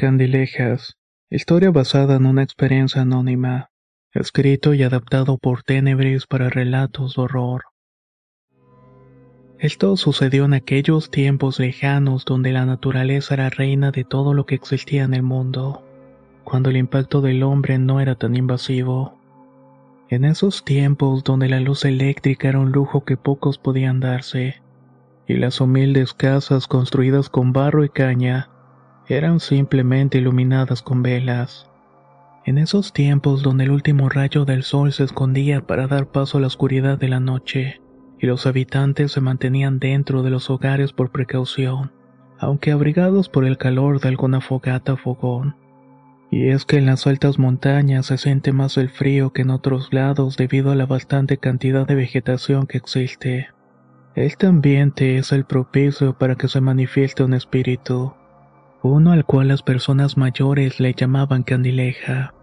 Candilejas, historia basada en una experiencia anónima, escrito y adaptado por Tenebris para relatos de horror. Esto sucedió en aquellos tiempos lejanos donde la naturaleza era reina de todo lo que existía en el mundo, cuando el impacto del hombre no era tan invasivo. En esos tiempos donde la luz eléctrica era un lujo que pocos podían darse, y las humildes casas construidas con barro y caña eran simplemente iluminadas con velas. En esos tiempos donde el último rayo del sol se escondía para dar paso a la oscuridad de la noche, y los habitantes se mantenían dentro de los hogares por precaución, aunque abrigados por el calor de alguna fogata o fogón. Y es que en las altas montañas se siente más el frío que en otros lados debido a la bastante cantidad de vegetación que existe. Este ambiente es el propicio para que se manifieste un espíritu, uno al cual las personas mayores le llamaban candileja.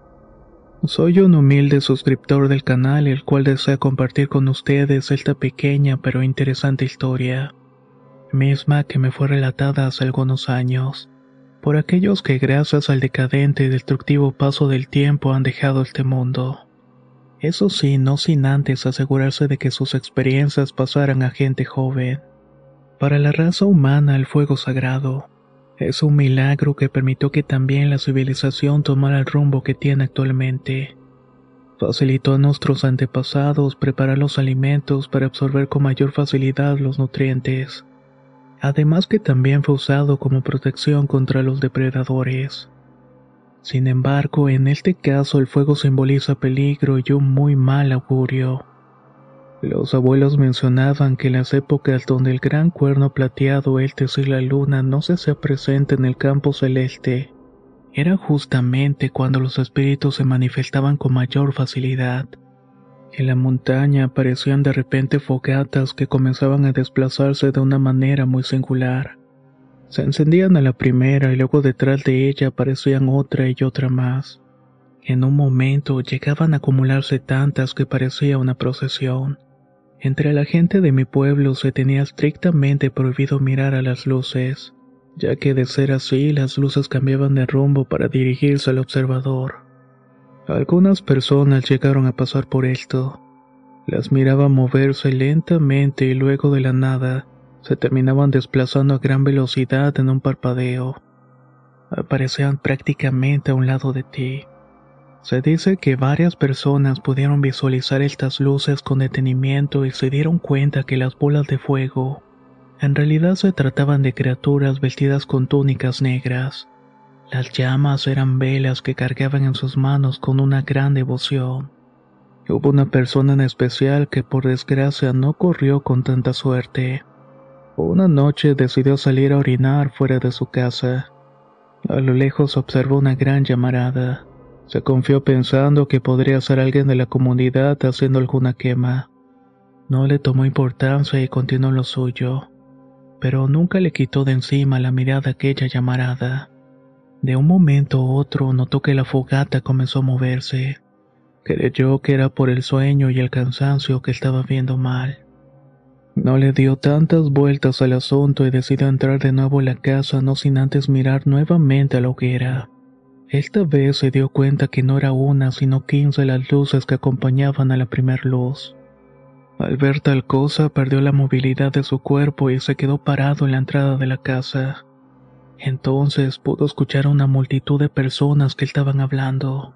Soy un humilde suscriptor del canal el cual desea compartir con ustedes esta pequeña pero interesante historia, misma que me fue relatada hace algunos años, por aquellos que gracias al decadente y destructivo paso del tiempo han dejado este mundo. Eso sí, no sin antes asegurarse de que sus experiencias pasaran a gente joven. Para la raza humana el fuego sagrado es un milagro que permitió que también la civilización tomara el rumbo que tiene actualmente. Facilitó a nuestros antepasados preparar los alimentos para absorber con mayor facilidad los nutrientes. Además que también fue usado como protección contra los depredadores. Sin embargo, en este caso el fuego simboliza peligro y un muy mal augurio. Los abuelos mencionaban que en las épocas donde el gran cuerno plateado, el y la luna no se hacía presente en el campo celeste, era justamente cuando los espíritus se manifestaban con mayor facilidad. En la montaña aparecían de repente fogatas que comenzaban a desplazarse de una manera muy singular. Se encendían a la primera y luego detrás de ella aparecían otra y otra más. En un momento llegaban a acumularse tantas que parecía una procesión. Entre la gente de mi pueblo se tenía estrictamente prohibido mirar a las luces, ya que de ser así las luces cambiaban de rumbo para dirigirse al observador. Algunas personas llegaron a pasar por esto. Las miraba moverse lentamente y luego de la nada se terminaban desplazando a gran velocidad en un parpadeo. Aparecían prácticamente a un lado de ti. Se dice que varias personas pudieron visualizar estas luces con detenimiento y se dieron cuenta que las bolas de fuego en realidad se trataban de criaturas vestidas con túnicas negras. Las llamas eran velas que cargaban en sus manos con una gran devoción. Hubo una persona en especial que por desgracia no corrió con tanta suerte. Una noche decidió salir a orinar fuera de su casa. A lo lejos observó una gran llamarada. Se confió pensando que podría ser alguien de la comunidad haciendo alguna quema. No le tomó importancia y continuó lo suyo, pero nunca le quitó de encima la mirada aquella llamarada. De un momento a otro notó que la fogata comenzó a moverse. Creyó que era por el sueño y el cansancio que estaba viendo mal. No le dio tantas vueltas al asunto y decidió entrar de nuevo a la casa no sin antes mirar nuevamente a la hoguera. Esta vez se dio cuenta que no era una, sino quince las luces que acompañaban a la primer luz. Al ver tal cosa, perdió la movilidad de su cuerpo y se quedó parado en la entrada de la casa. Entonces pudo escuchar a una multitud de personas que estaban hablando,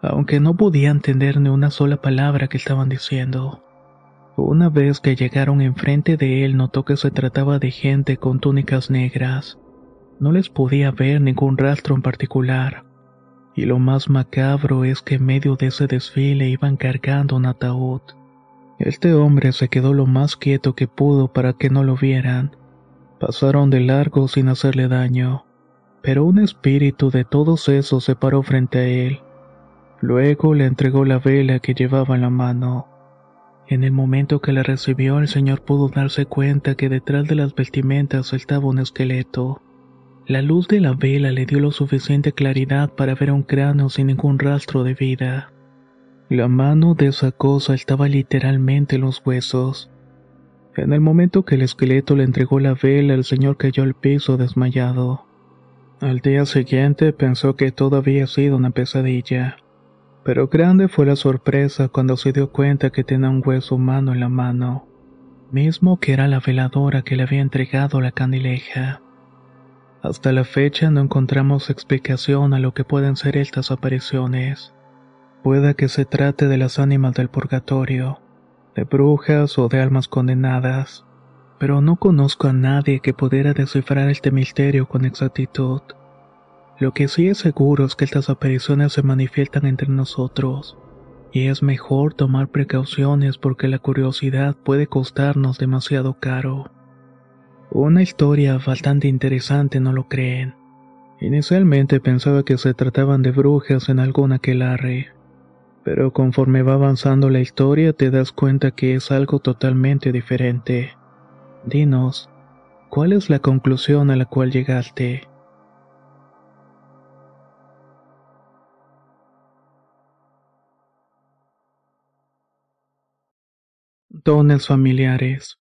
aunque no podía entender ni una sola palabra que estaban diciendo. Una vez que llegaron enfrente de él, notó que se trataba de gente con túnicas negras No les podía ver ningún rastro en particular. Y lo más macabro es que en medio de ese desfile iban cargando un ataúd. Este hombre se quedó lo más quieto que pudo para que no lo vieran. Pasaron de largo sin hacerle daño, pero un espíritu de todos esos se paró frente a él. Luego le entregó la vela que llevaba en la mano. En el momento que la recibió, el señor pudo darse cuenta que detrás de las vestimentas estaba un esqueleto. La luz de la vela le dio lo suficiente claridad para ver un cráneo sin ningún rastro de vida. La mano de esa cosa estaba literalmente en los huesos. En el momento que el esqueleto le entregó la vela, el señor cayó al piso desmayado. Al día siguiente pensó que todo había sido una pesadilla. Pero grande fue la sorpresa cuando se dio cuenta que tenía un hueso humano en la mano, mismo que era la veladora que le había entregado la candileja. Hasta la fecha no encontramos explicación a lo que pueden ser estas apariciones. Pueda que se trate de las ánimas del purgatorio, de brujas o de almas condenadas, pero no conozco a nadie que pudiera descifrar este misterio con exactitud. Lo que sí es seguro es que estas apariciones se manifiestan entre nosotros, y es mejor tomar precauciones porque la curiosidad puede costarnos demasiado caro. Una historia bastante interesante, ¿no lo creen? Inicialmente pensaba que se trataban de brujas en algún aquelarre, pero conforme va avanzando la historia te das cuenta que es algo totalmente diferente. Dinos, ¿cuál es la conclusión a la cual llegaste? Dones familiares.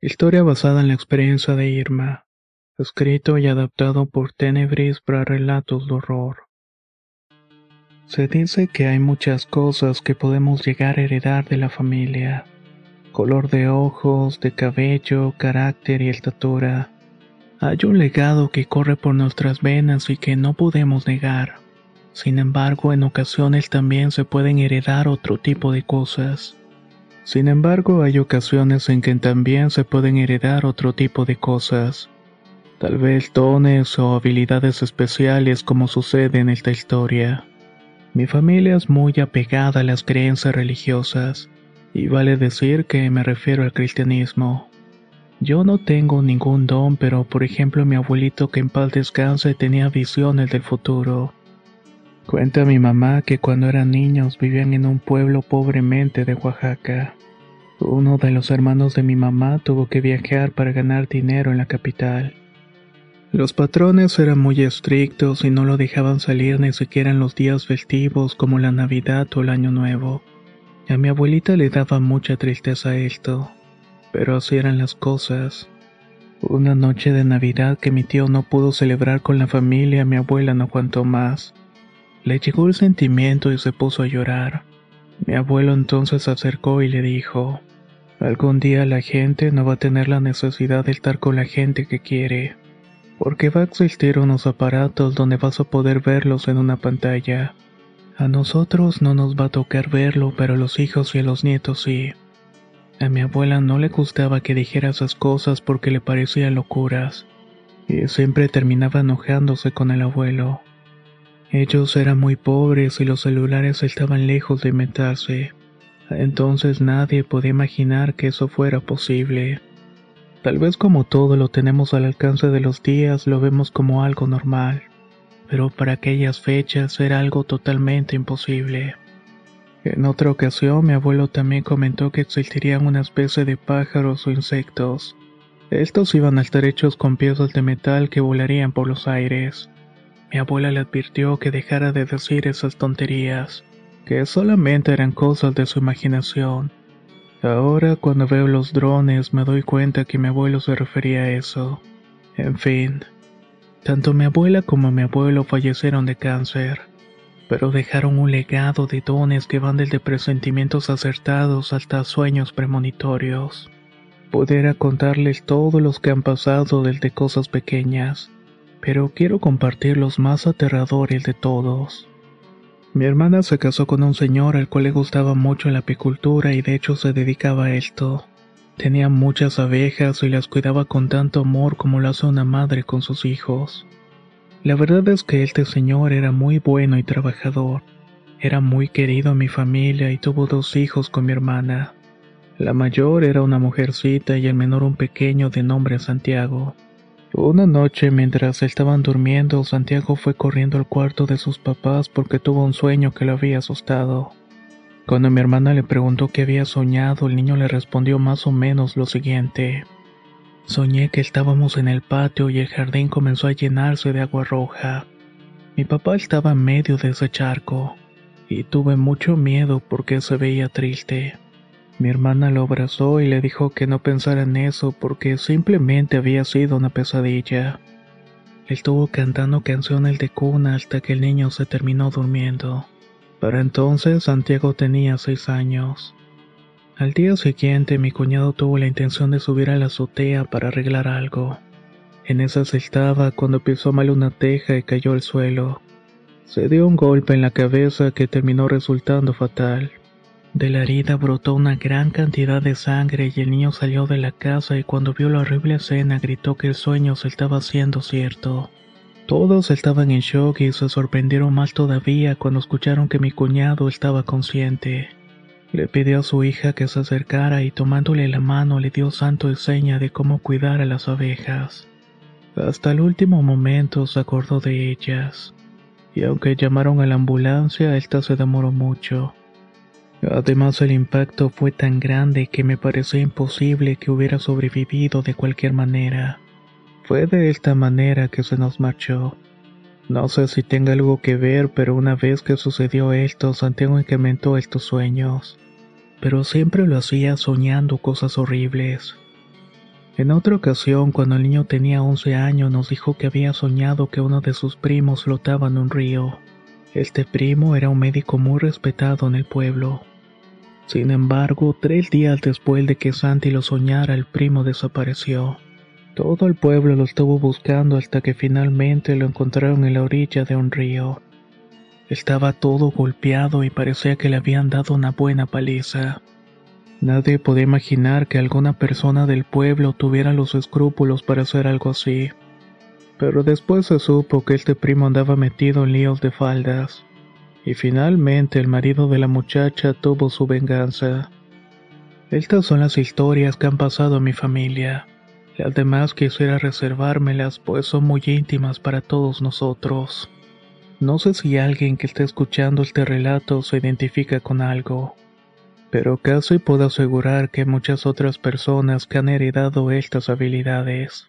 Historia basada en la experiencia de Irma. Escrito y adaptado por Tenebris para relatos de horror. Se dice que hay muchas cosas que podemos llegar a heredar de la familia. Color de ojos, de cabello, carácter y estatura. Hay un legado que corre por nuestras venas y que no podemos negar. Sin embargo, en ocasiones también se pueden heredar otro tipo de cosas. Sin embargo, hay ocasiones en que también se pueden heredar otro tipo de cosas. Tal vez dones o habilidades especiales como sucede en esta historia. Mi familia es muy apegada a las creencias religiosas, y vale decir que me refiero al cristianismo. Yo no tengo ningún don, pero por ejemplo mi abuelito que en paz descanse tenía visiones del futuro. Cuenta mi mamá que cuando eran niños vivían en un pueblo pobremente de Oaxaca. Uno de los hermanos de mi mamá tuvo que viajar para ganar dinero en la capital. Los patrones eran muy estrictos y no lo dejaban salir ni siquiera en los días festivos como la Navidad o el Año Nuevo. A mi abuelita le daba mucha tristeza esto, pero así eran las cosas. Una noche de Navidad que mi tío no pudo celebrar con la familia, mi abuela no aguantó más. Le llegó el sentimiento y se puso a llorar. Mi abuelo entonces se acercó y le dijo, Algún día la gente no va a tener la necesidad de estar con la gente que quiere, porque va a existir unos aparatos donde vas a poder verlos en una pantalla. A nosotros no nos va a tocar verlo, pero a los hijos y a los nietos sí. A mi abuela no le gustaba que dijera esas cosas porque le parecían locuras, y siempre terminaba enojándose con el abuelo. Ellos eran muy pobres y los celulares estaban lejos de inventarse. Entonces nadie podía imaginar que eso fuera posible. Tal vez como todo lo tenemos al alcance de los días, lo vemos como algo normal, pero para aquellas fechas era algo totalmente imposible. En otra ocasión mi abuelo también comentó que existirían una especie de pájaros o insectos. Estos iban a estar hechos con piezas de metal que volarían por los aires. Mi abuela le advirtió que dejara de decir esas tonterías que solamente eran cosas de su imaginación. Ahora cuando veo los drones me doy cuenta que mi abuelo se refería a eso. En fin, tanto mi abuela como mi abuelo fallecieron de cáncer, pero dejaron un legado de dones que van desde presentimientos acertados hasta sueños premonitorios. Pudiera contarles todos los que han pasado desde cosas pequeñas, pero quiero compartir los más aterradores de todos. Mi hermana se casó con un señor al cual le gustaba mucho la apicultura y de hecho se dedicaba a esto. Tenía muchas abejas y las cuidaba con tanto amor como lo hace una madre con sus hijos. La verdad es que este señor era muy bueno y trabajador. Era muy querido en mi familia y tuvo dos hijos con mi hermana. La mayor era una mujercita y el menor un pequeño de nombre Santiago. Una noche mientras estaban durmiendo, Santiago fue corriendo al cuarto de sus papás porque tuvo un sueño que lo había asustado. Cuando mi hermana le preguntó qué había soñado, el niño le respondió más o menos lo siguiente. Soñé que estábamos en el patio y el jardín comenzó a llenarse de agua roja. Mi papá estaba en medio de ese charco, y tuve mucho miedo porque se veía triste. Mi hermana lo abrazó y le dijo que no pensara en eso porque simplemente había sido una pesadilla. Estuvo cantando canciones de cuna hasta que el niño se terminó durmiendo. Para entonces Santiago tenía seis años. Al día siguiente mi cuñado tuvo la intención de subir a la azotea para arreglar algo. En esas estaba cuando pisó mal una teja y cayó al suelo. Se dio un golpe en la cabeza que terminó resultando fatal. De la herida brotó una gran cantidad de sangre y el niño salió de la casa y cuando vio la horrible escena gritó que el sueño se estaba haciendo cierto. Todos estaban en shock y se sorprendieron más todavía cuando escucharon que mi cuñado estaba consciente. Le pidió a su hija que se acercara y tomándole la mano le dio santo de seña de cómo cuidar a las abejas. Hasta el último momento se acordó de ellas. Y aunque llamaron a la ambulancia, esta se demoró mucho. Además el impacto fue tan grande que me pareció imposible que hubiera sobrevivido de cualquier manera. Fue de esta manera que se nos marchó. No sé si tenga algo que ver, pero una vez que sucedió esto, Santiago incrementó estos sueños. Pero siempre lo hacía soñando cosas horribles. En otra ocasión, cuando el niño tenía 11 años, nos dijo que había soñado que uno de sus primos flotaba en un río. Este primo era un médico muy respetado en el pueblo. Sin embargo, tres días después de que Santi lo soñara, el primo desapareció. Todo el pueblo lo estuvo buscando hasta que finalmente lo encontraron en la orilla de un río. Estaba todo golpeado y parecía que le habían dado una buena paliza. Nadie podía imaginar que alguna persona del pueblo tuviera los escrúpulos para hacer algo así. Pero después se supo que este primo andaba metido en líos de faldas. Y finalmente el marido de la muchacha tuvo su venganza. Estas son las historias que han pasado en mi familia. Las demás quisiera reservármelas, pues son muy íntimas para todos nosotros. No sé si alguien que esté escuchando este relato se identifica con algo, pero casi puedo asegurar que muchas otras personas que han heredado estas habilidades.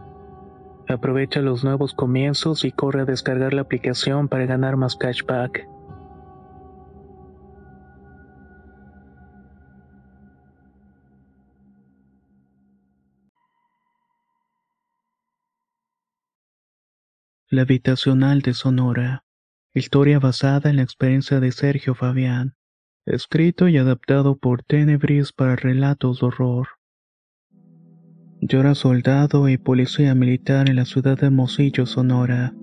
Aprovecha los nuevos comienzos y corre a descargar la aplicación para ganar más cashback. La habitacional de Sonora. Historia basada en la experiencia de Sergio Fabián. Escrito y adaptado por Tenebris para relatos de horror. Yo era soldado y policía militar en la ciudad de Mosillo, Sonora.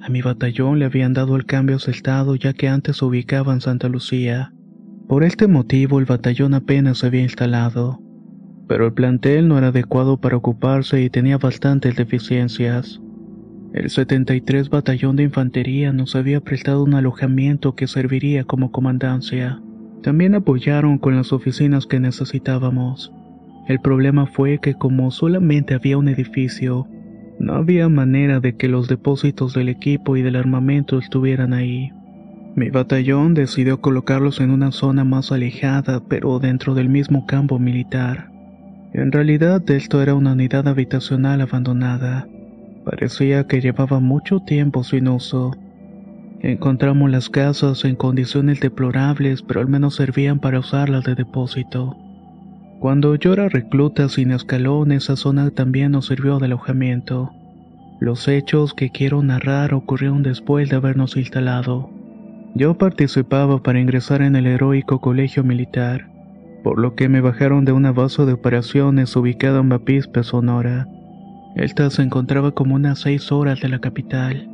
A mi batallón le habían dado el cambio estado ya que antes se ubicaba en Santa Lucía. Por este motivo el batallón apenas se había instalado. Pero el plantel no era adecuado para ocuparse y tenía bastantes deficiencias. El 73 Batallón de Infantería nos había prestado un alojamiento que serviría como comandancia. También apoyaron con las oficinas que necesitábamos. El problema fue que como solamente había un edificio, no había manera de que los depósitos del equipo y del armamento estuvieran ahí. Mi batallón decidió colocarlos en una zona más alejada, pero dentro del mismo campo militar. En realidad esto era una unidad habitacional abandonada. Parecía que llevaba mucho tiempo sin uso. Encontramos las casas en condiciones deplorables, pero al menos servían para usarlas de depósito. Cuando yo era recluta sin escalón, esa zona también nos sirvió de alojamiento. Los hechos que quiero narrar ocurrieron después de habernos instalado. Yo participaba para ingresar en el heroico colegio militar, por lo que me bajaron de una base de operaciones ubicada en Bapispe, Sonora. Esta se encontraba como unas seis horas de la capital.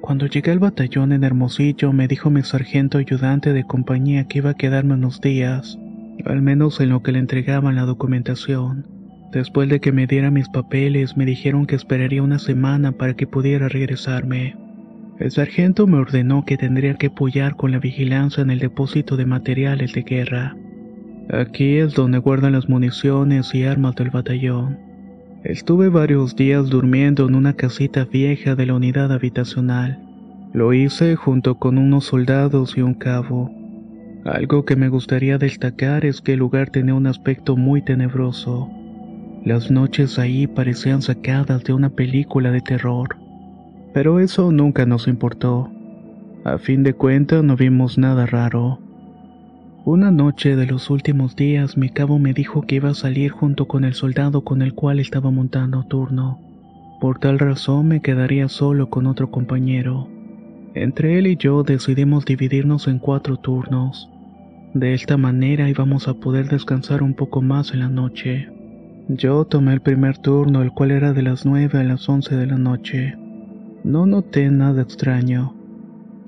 Cuando llegué al batallón en Hermosillo, me dijo mi sargento ayudante de compañía que iba a quedarme unos días, al menos en lo que le entregaban la documentación. Después de que me diera mis papeles, me dijeron que esperaría una semana para que pudiera regresarme. El sargento me ordenó que tendría que apoyar con la vigilancia en el depósito de materiales de guerra. Aquí es donde guardan las municiones y armas del batallón. Estuve varios días durmiendo en una casita vieja de la unidad habitacional. Lo hice junto con unos soldados y un cabo. Algo que me gustaría destacar es que el lugar tenía un aspecto muy tenebroso. Las noches ahí parecían sacadas de una película de terror. Pero eso nunca nos importó. A fin de cuentas no vimos nada raro. Una noche de los últimos días mi cabo me dijo que iba a salir junto con el soldado con el cual estaba montando turno. Por tal razón me quedaría solo con otro compañero. Entre él y yo decidimos dividirnos en cuatro turnos. De esta manera íbamos a poder descansar un poco más en la noche. Yo tomé el primer turno, el cual era de las nueve a las once de la noche. No noté nada extraño.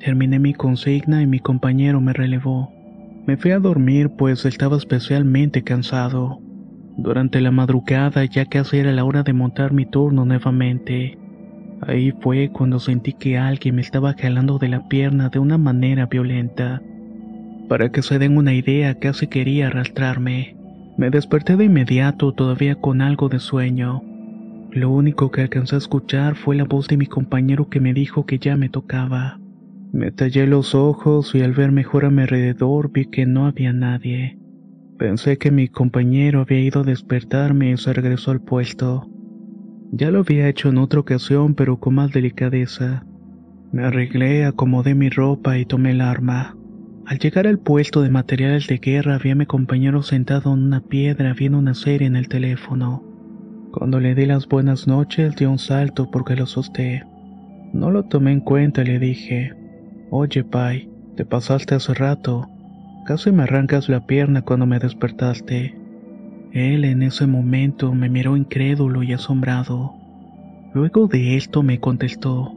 Terminé mi consigna y mi compañero me relevó. Me fui a dormir pues estaba especialmente cansado. Durante la madrugada ya casi era la hora de montar mi turno nuevamente. Ahí fue cuando sentí que alguien me estaba jalando de la pierna de una manera violenta. Para que se den una idea, casi quería arrastrarme. Me desperté de inmediato, todavía con algo de sueño. Lo único que alcancé a escuchar fue la voz de mi compañero que me dijo que ya me tocaba. Me tallé los ojos y al ver mejor a mi alrededor vi que no había nadie. Pensé que mi compañero había ido a despertarme y se regresó al puesto. Ya lo había hecho en otra ocasión, pero con más delicadeza. Me arreglé, acomodé mi ropa y tomé el arma. Al llegar al puesto de materiales de guerra vi a mi compañero sentado en una piedra viendo una serie en el teléfono. Cuando le di las buenas noches dio un salto porque lo asusté. No lo tomé en cuenta, le dije. Oye, Pai, te pasaste hace rato. Casi me arrancas la pierna cuando me despertaste. Él en ese momento me miró incrédulo y asombrado. Luego de esto me contestó,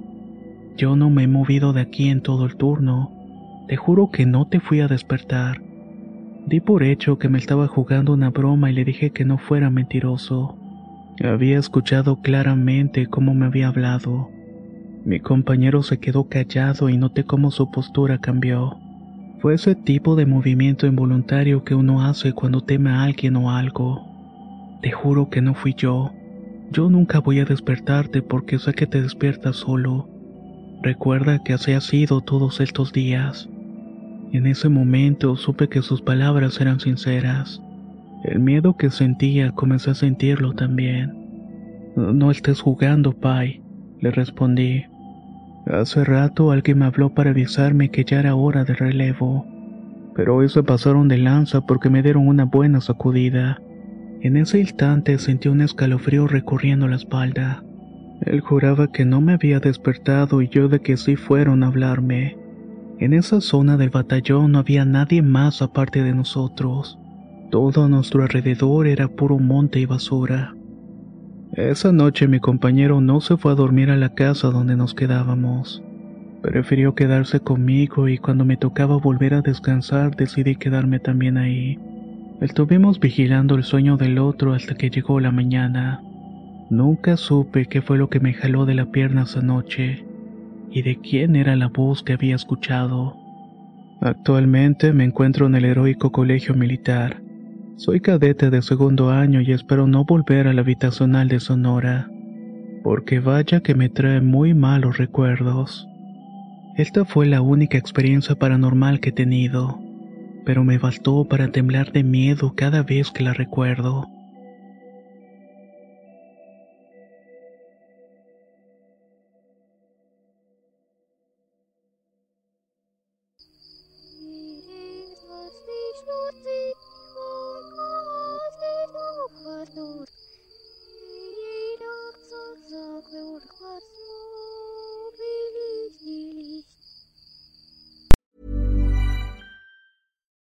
yo no me he movido de aquí en todo el turno. Te juro que no te fui a despertar. Di por hecho que me estaba jugando una broma y le dije que no fuera mentiroso. Había escuchado claramente cómo me había hablado. Mi compañero se quedó callado y noté cómo su postura cambió. Fue ese tipo de movimiento involuntario que uno hace cuando teme a alguien o algo. Te juro que no fui yo. Yo nunca voy a despertarte porque sé que te despiertas solo. Recuerda que así ha sido todos estos días. En ese momento supe que sus palabras eran sinceras. El miedo que sentía comencé a sentirlo también. No estés jugando, Pai, le respondí. Hace rato alguien me habló para avisarme que ya era hora de relevo, pero se pasaron de lanza porque me dieron una buena sacudida. En ese instante sentí un escalofrío recorriendo la espalda. Él juraba que no me había despertado y yo de que sí fueron a hablarme. En esa zona del batallón no había nadie más aparte de nosotros. Todo a nuestro alrededor era puro monte y basura. Esa noche mi compañero no se fue a dormir a la casa donde nos quedábamos. Prefirió quedarse conmigo y cuando me tocaba volver a descansar decidí quedarme también ahí. Estuvimos vigilando el sueño del otro hasta que llegó la mañana. Nunca supe qué fue lo que me jaló de la pierna esa noche y de quién era la voz que había escuchado. Actualmente me encuentro en el heroico colegio militar. Soy cadete de segundo año y espero no volver a la habitacional de Sonora, porque vaya que me trae muy malos recuerdos. Esta fue la única experiencia paranormal que he tenido, pero me bastó para temblar de miedo cada vez que la recuerdo.